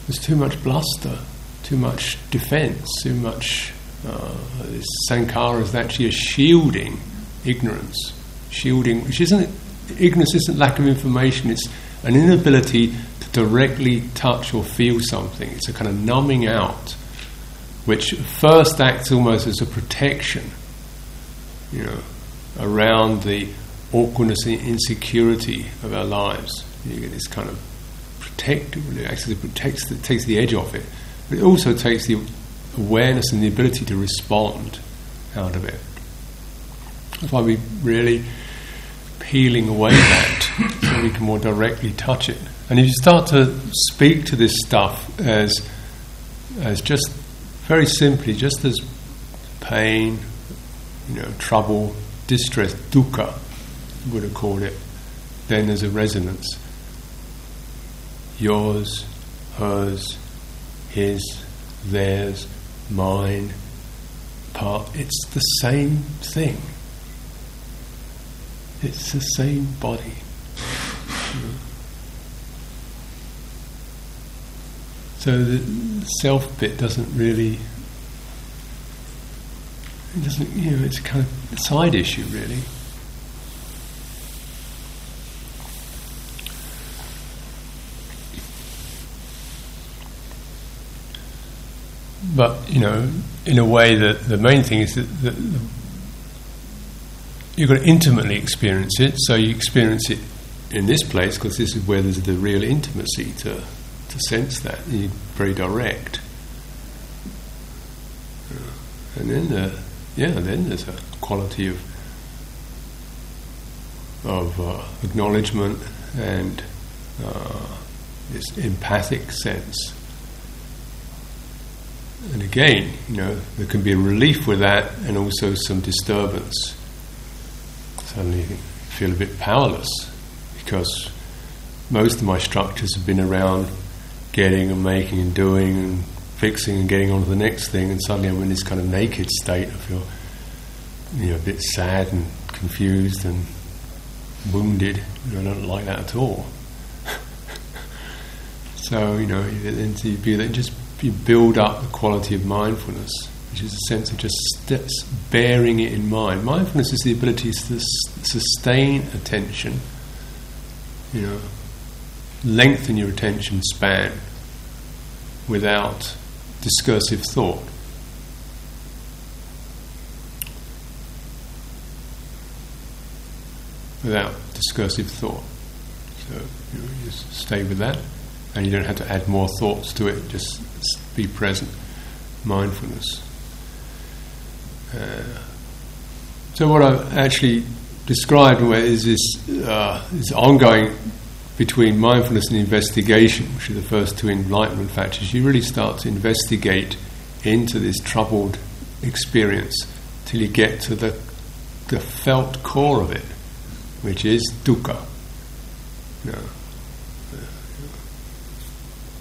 There's too much bluster, too much defense, too much. Uh, sankhara is actually a shielding ignorance shielding, which isn't ignorance isn't lack of information, it's an inability to directly touch or feel something. It's a kind of numbing out, which first acts almost as a protection, you know, around the awkwardness and insecurity of our lives. You get this kind of protective, it acts as a protects, it takes the edge off it, but it also takes the awareness and the ability to respond out of it. That's why we're really peeling away that so we can more directly touch it. And if you start to speak to this stuff as as just very simply, just as pain, you know, trouble, distress, dukkha, would have called it, then there's a resonance. Yours, hers, his, theirs, mine, part. It's the same thing. It's the same body. So the self bit doesn't really it doesn't, you know, it's a kind of a side issue, really. But you know, in a way that the main thing is that, that you've got to intimately experience it. So you experience it in this place because this is where there's the real intimacy to to sense that. You're very direct, and then the yeah, then there's a quality of of uh, acknowledgement and uh, this empathic sense. And again, you know, there can be a relief with that and also some disturbance. Suddenly you feel a bit powerless because most of my structures have been around getting and making and doing and fixing and getting on to the next thing, and suddenly I'm in this kind of naked state. I feel, you know, a bit sad and confused and wounded. I don't like that at all. so you know, then you be that just you build up the quality of mindfulness, which is a sense of just st- bearing it in mind. Mindfulness is the ability to sustain attention. You know, lengthen your attention span without discursive thought. Without discursive thought. So you, you stay with that, and you don't have to add more thoughts to it, just be present. Mindfulness. Uh, so, what I've actually described is this, uh, this ongoing between mindfulness and investigation, which are the first two enlightenment factors, you really start to investigate into this troubled experience till you get to the, the felt core of it, which is dukkha. No.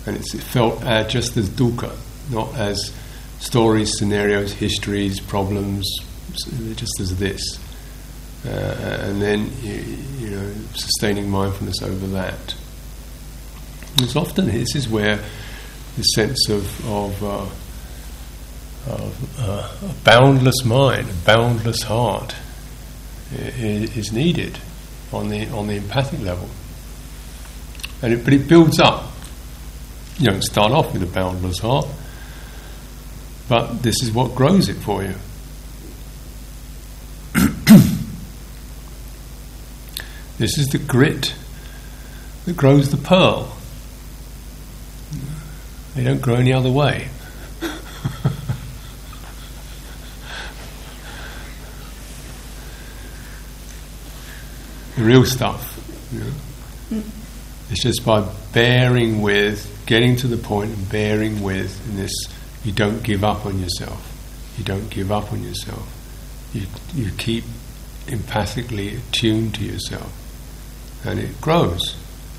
And it's felt uh, just as dukkha, not as stories, scenarios, histories, problems, just as this. Uh, and then you, you, know sustaining mindfulness over that. It's often this is where the sense of of, uh, of uh, a boundless mind, a boundless heart, is, is needed on the on the empathic level. And it, but it builds up. You don't start off with a boundless heart, but this is what grows it for you. This is the grit that grows the pearl. They don't grow any other way. the real stuff. You know, It's just by bearing with, getting to the point and bearing with in this, you don't give up on yourself. You don't give up on yourself. You, you keep empathically attuned to yourself and it grows.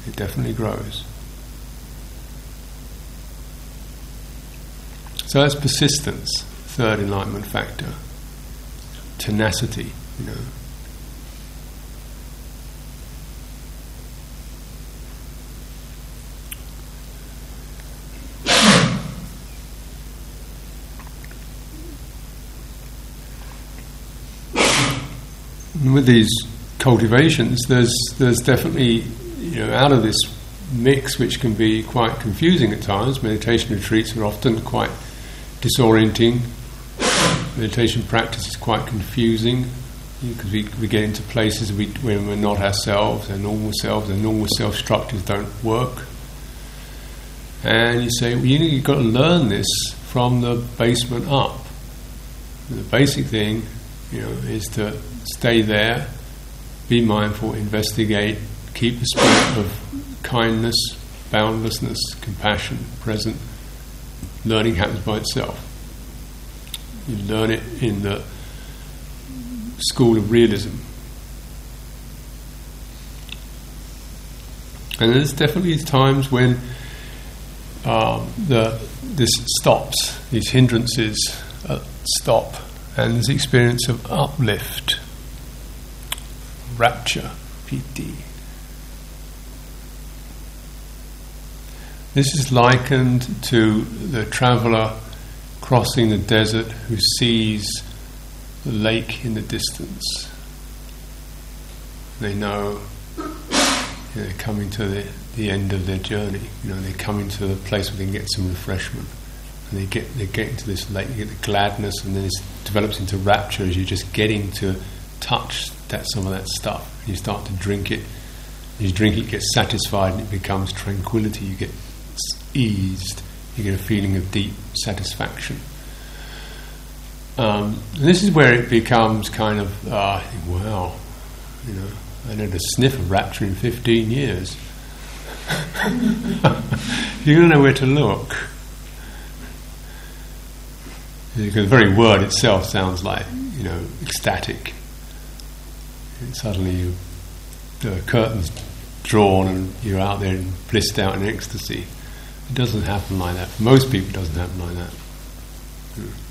It definitely grows. So that's persistence, third enlightenment factor. Tenacity, you know. with these cultivations, there's there's definitely you know out of this mix, which can be quite confusing at times. Meditation retreats are often quite disorienting. Meditation practice is quite confusing because we, we get into places we, when we're not ourselves, our normal selves, our normal self structures don't work. And you say, well, you know, you've got to learn this from the basement up. the basic thing, you know, is to stay there be mindful, investigate, keep the spirit of kindness, boundlessness, compassion present. Learning happens by itself. You learn it in the school of realism. And there's definitely times when um, the, this stops, these hindrances uh, stop, and there's experience of uplift rapture, piti. This is likened to the traveller crossing the desert who sees the lake in the distance. They know know, they're coming to the, the end of their journey. You know, they're coming to a place where they can get some refreshment. And they get they get into this lake, you get the gladness, and then it develops into rapture as you're just getting to touch that some of that stuff. You start to drink it. You drink it, you get satisfied, and it becomes tranquility. You get eased. You get a feeling of deep satisfaction. Um, this is where it becomes kind of, uh, wow, you know, I had a sniff of rapture in 15 years. You're going to know where to look. Because the very word itself sounds like, you know, ecstatic. Suddenly you, the curtains drawn and you're out there and blissed out in ecstasy. It doesn't happen like that. For most people, it doesn't happen like that. Hmm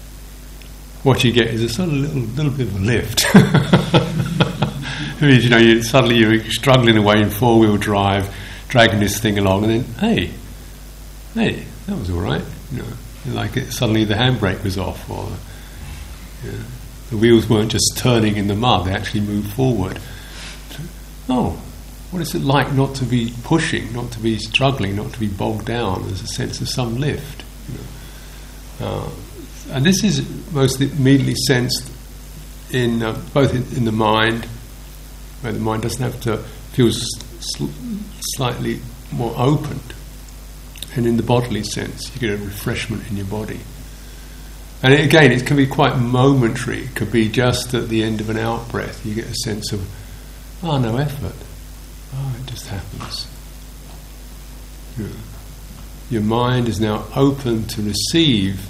what you get is a sort of little, little bit of a lift. you know, you, suddenly you're struggling away in four wheel drive, dragging this thing along, and then, hey, hey, that was all right. You know, like it, suddenly the handbrake was off, or you know, the wheels weren't just turning in the mud; they actually moved forward. Oh, what is it like not to be pushing, not to be struggling, not to be bogged down? There's a sense of some lift. You know. uh, and this is most immediately sensed in uh, both in, in, the mind, where the mind doesn't have to feel sl- slightly more opened, and in the bodily sense, you get a refreshment in your body. And again, it can be quite momentary. It could be just at the end of an out breath, you get a sense of, oh, no effort. Oh, it just happens. Yeah. Your mind is now open to receive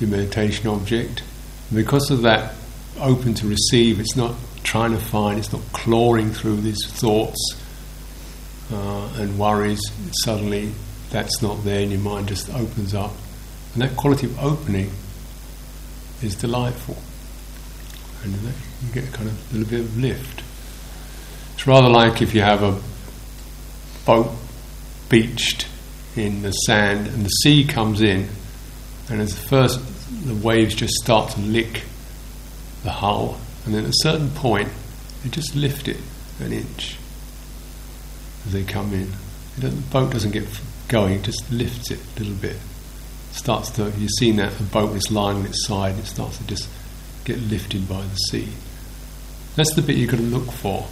your meditation object. And because of that open to receive, it's not trying to find, it's not clawing through these thoughts uh, and worries. Suddenly, that's not there, and your mind just opens up. And that quality of opening is delightful. And you get kind of a little bit of lift. It's rather like if you have a boat beached in the sand and the sea comes in and as the first, the waves just start to lick the hull, and then at a certain point, they just lift it an inch as they come in. the boat doesn't get going; just lifts it a little bit. Starts to you've seen that the boat is lying on its side; it starts to just get lifted by the sea. That's the bit you've got to look for.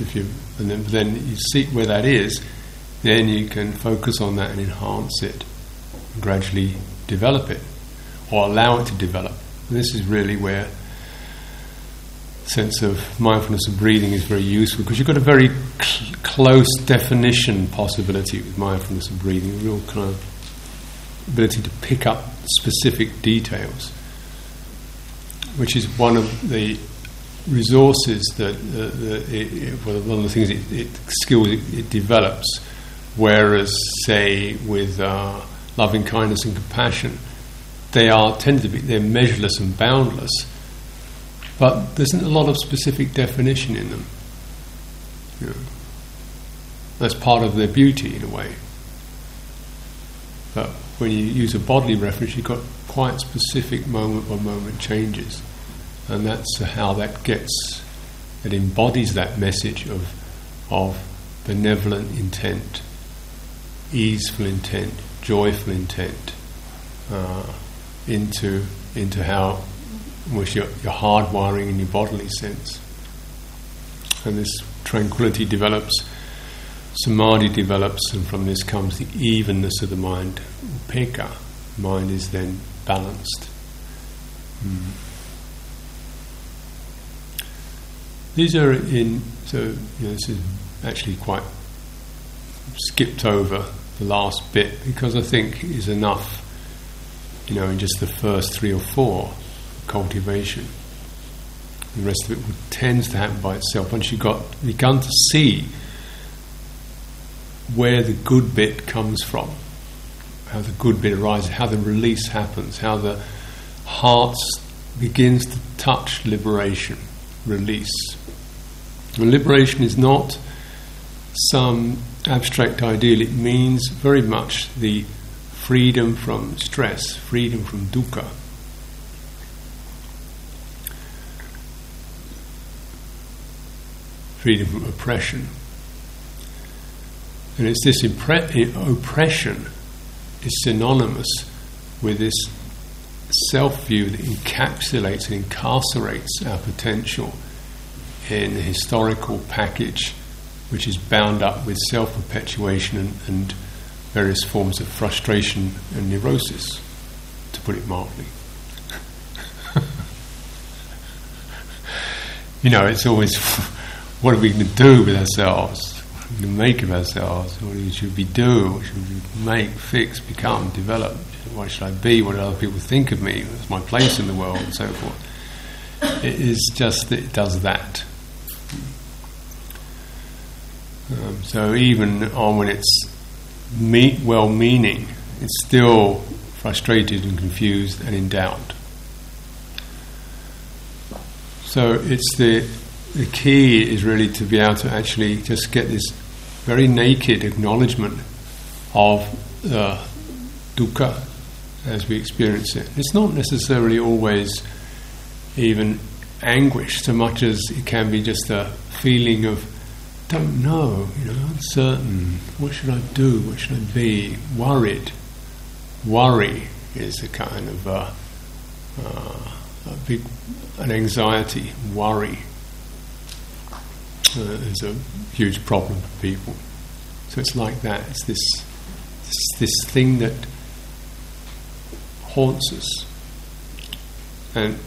If you and then, then you see where that is then you can focus on that and enhance it, and gradually develop it, or allow it to develop. And this is really where sense of mindfulness of breathing is very useful because you've got a very cl- close definition possibility with mindfulness of breathing, a real kind of ability to pick up specific details, which is one of the resources that, uh, it, it, well, one of the things it, it skills it, develops. Whereas, say, with uh, loving kindness and compassion, they are tend to be they're measureless and boundless, but there isn't a lot of specific definition in them. You know, that's part of their beauty in a way. But when you use a bodily reference, you've got quite specific moment by moment changes, and that's how that gets. It embodies that message of of benevolent intent easeful intent, joyful intent uh, into into how which your, your hardwiring in your bodily sense. And this tranquility develops, samadhi develops, and from this comes the evenness of the mind. Upekkha, mind is then balanced. Mm. These are in so you know, this is actually quite skipped over the last bit because I think is enough, you know, in just the first three or four cultivation. The rest of it tends to happen by itself once you've got begun to see where the good bit comes from, how the good bit arises, how the release happens, how the heart begins to touch liberation, release. And liberation is not some abstract ideal, it means very much the freedom from stress, freedom from dukkha, freedom from oppression. And it's this impre- oppression is synonymous with this self view that encapsulates and incarcerates our potential in a historical package which is bound up with self perpetuation and, and, various forms of frustration and neurosis, to put it mildly. you know, it's always what are we to do with ourselves? What are we to make of ourselves? What should we do? What should we make, fix, become, develop? What should I be? What do other people think of me? What's my place in the world? And so forth. It is just that it does that. Um, so even on when it's me- well-meaning, it's still frustrated and confused and in doubt. So it's the the key is really to be able to actually just get this very naked acknowledgement of uh, dukkha as we experience it. It's not necessarily always even anguish so much as it can be just a feeling of don't know, you know, uncertain. What should I do? What should I be? Worried. Worry is a kind of uh, uh, a big an anxiety, worry uh, is a huge problem for people. So it's like that. It's this this, this thing that haunts us and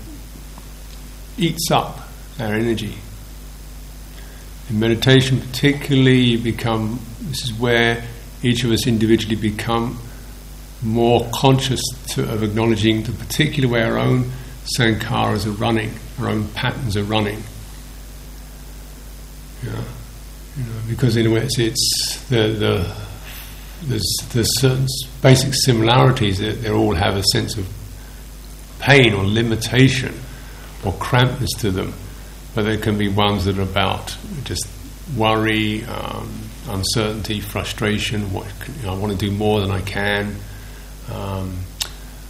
eats up our energy in meditation, particularly, you become, this is where each of us individually become more conscious to, of acknowledging the particular way our own sankharas are running, our own patterns are running. Yeah. You know, because in a way it's, it's the, the there's, there's certain basic similarities that they all have a sense of pain or limitation or crampness to them but there can be ones that are about just worry, um, uncertainty, frustration. What you know, I want to do more than I can. Um,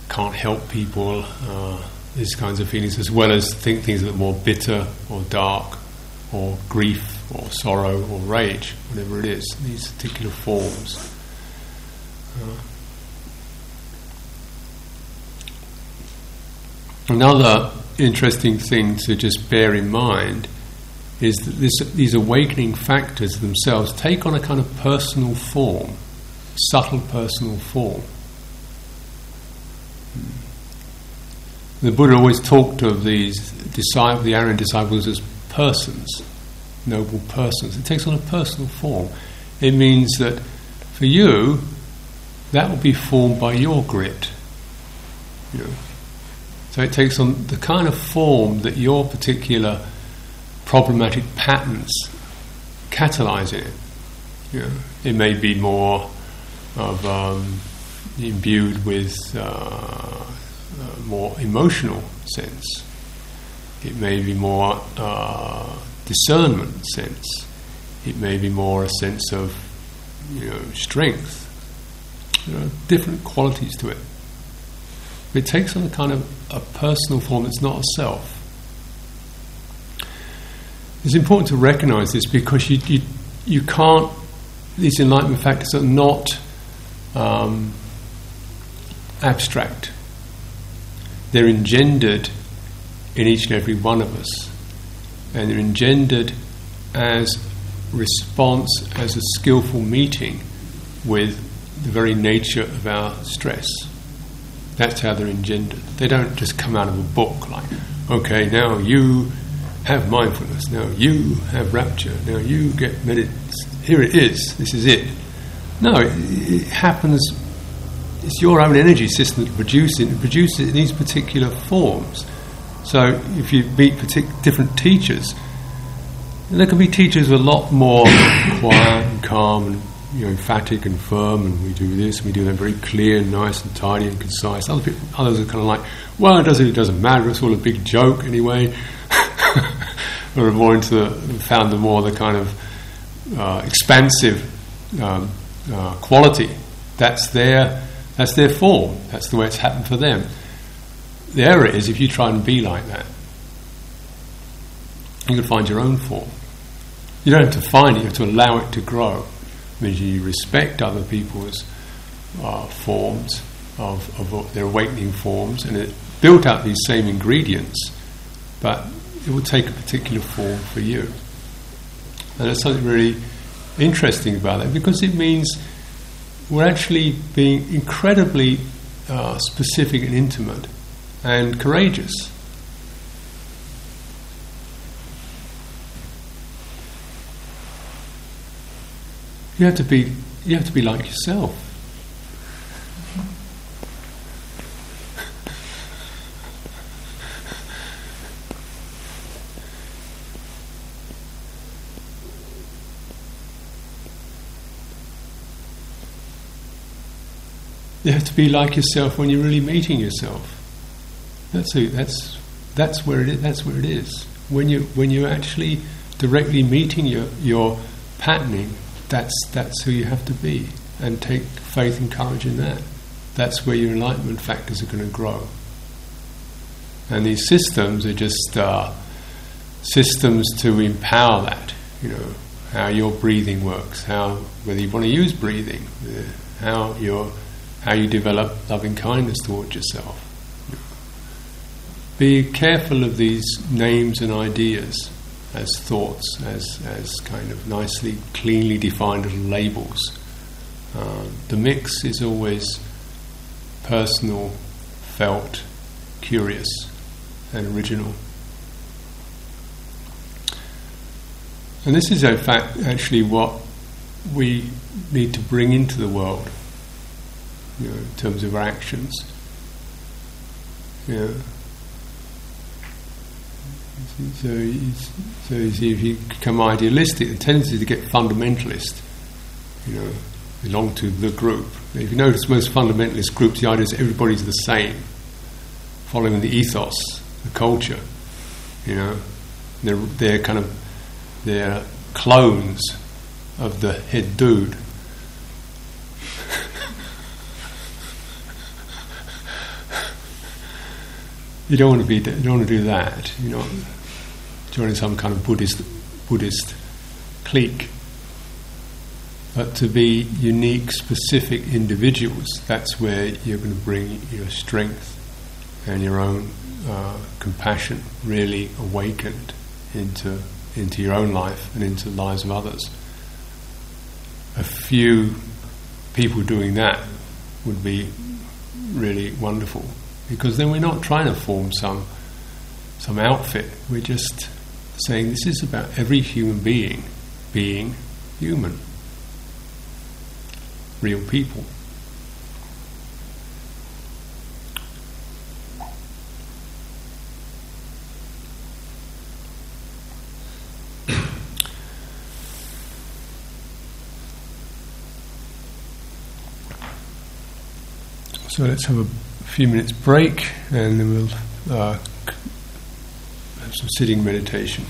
can't help people. Uh, these kinds of feelings, as well as think things that are more bitter or dark, or grief or sorrow or rage, whatever it is. These particular forms. Uh, another interesting thing to just bear in mind is that this, these awakening factors themselves take on a kind of personal form, subtle personal form. The Buddha always talked of these disciples, the Aryan disciples as persons, noble persons. It takes on a personal form. It means that for you, that will be formed by your grit. You know, so it takes on the kind of form that your particular problematic patterns catalyze it. You know, it may be more of um, imbued with uh, a more emotional sense. It may be more uh, discernment sense. It may be more a sense of you know strength. There are different qualities to it. It takes on a kind of a personal form that's not a self. It's important to recognize this because you, you, you can't, these enlightenment factors are not um, abstract. They're engendered in each and every one of us. And they're engendered as response, as a skillful meeting with the very nature of our stress. That's how they're engendered. They don't just come out of a book like, okay, now you have mindfulness, now you have rapture, now you get meditation. Here it is, this is it. No, it, it, happens, it's your own energy system that produces it, it produces it in these particular forms. So if you meet partic- different teachers, there can be teachers a lot more quiet and calm and you know, emphatic and firm, and we do this, and we do that very clear and nice and tidy and concise. Other people, others are kind of like, well, it doesn't, it doesn't matter. It's all a big joke anyway. or more into the, found the more the kind of uh, expansive um, uh, quality. That's their that's their form. That's the way it's happened for them. The error is if you try and be like that, you can find your own form. You don't have to find it; you have to allow it to grow. It means you respect other people's uh, forms of, of their awakening forms, and it built up these same ingredients, but it will take a particular form for you. And there's something really interesting about that because it means we're actually being incredibly uh, specific and intimate and courageous. You have to be you have to be like yourself. You have to be like yourself when you're really meeting yourself. That's a, that's that's where it is, that's where it is. When you when you're actually directly meeting your your patterning, that's that's who you have to be, and take faith and courage in that. That's where your enlightenment factors are going to grow. And these systems are just uh, systems to empower that. You know how your breathing works, how whether you want to use breathing, uh, how your how you develop loving kindness towards yourself. Be careful of these names and ideas as thoughts, as, as kind of nicely, cleanly defined little labels. Uh, the mix is always personal, felt, curious, and original. And this is, in fact, actually what we need to bring into the world you know, in terms of our actions. Yeah. So, so you see, if you become idealistic, the tendency to get fundamentalist, you know, belong to the group. If you notice most fundamentalist groups, the idea is everybody's the same, following the ethos, the culture, you know. They're, they're kind of, they're clones of the head dude. You don't want to be. You don't want to do that. You know, joining some kind of Buddhist Buddhist clique. But to be unique, specific individuals, that's where you're going to bring your strength and your own uh, compassion really awakened into into your own life and into the lives of others. A few people doing that would be really wonderful because then we're not trying to form some some outfit. We're just saying this is about every human being being human, real people. So let's have a few minutes break and then we'll uh, have some sitting meditation.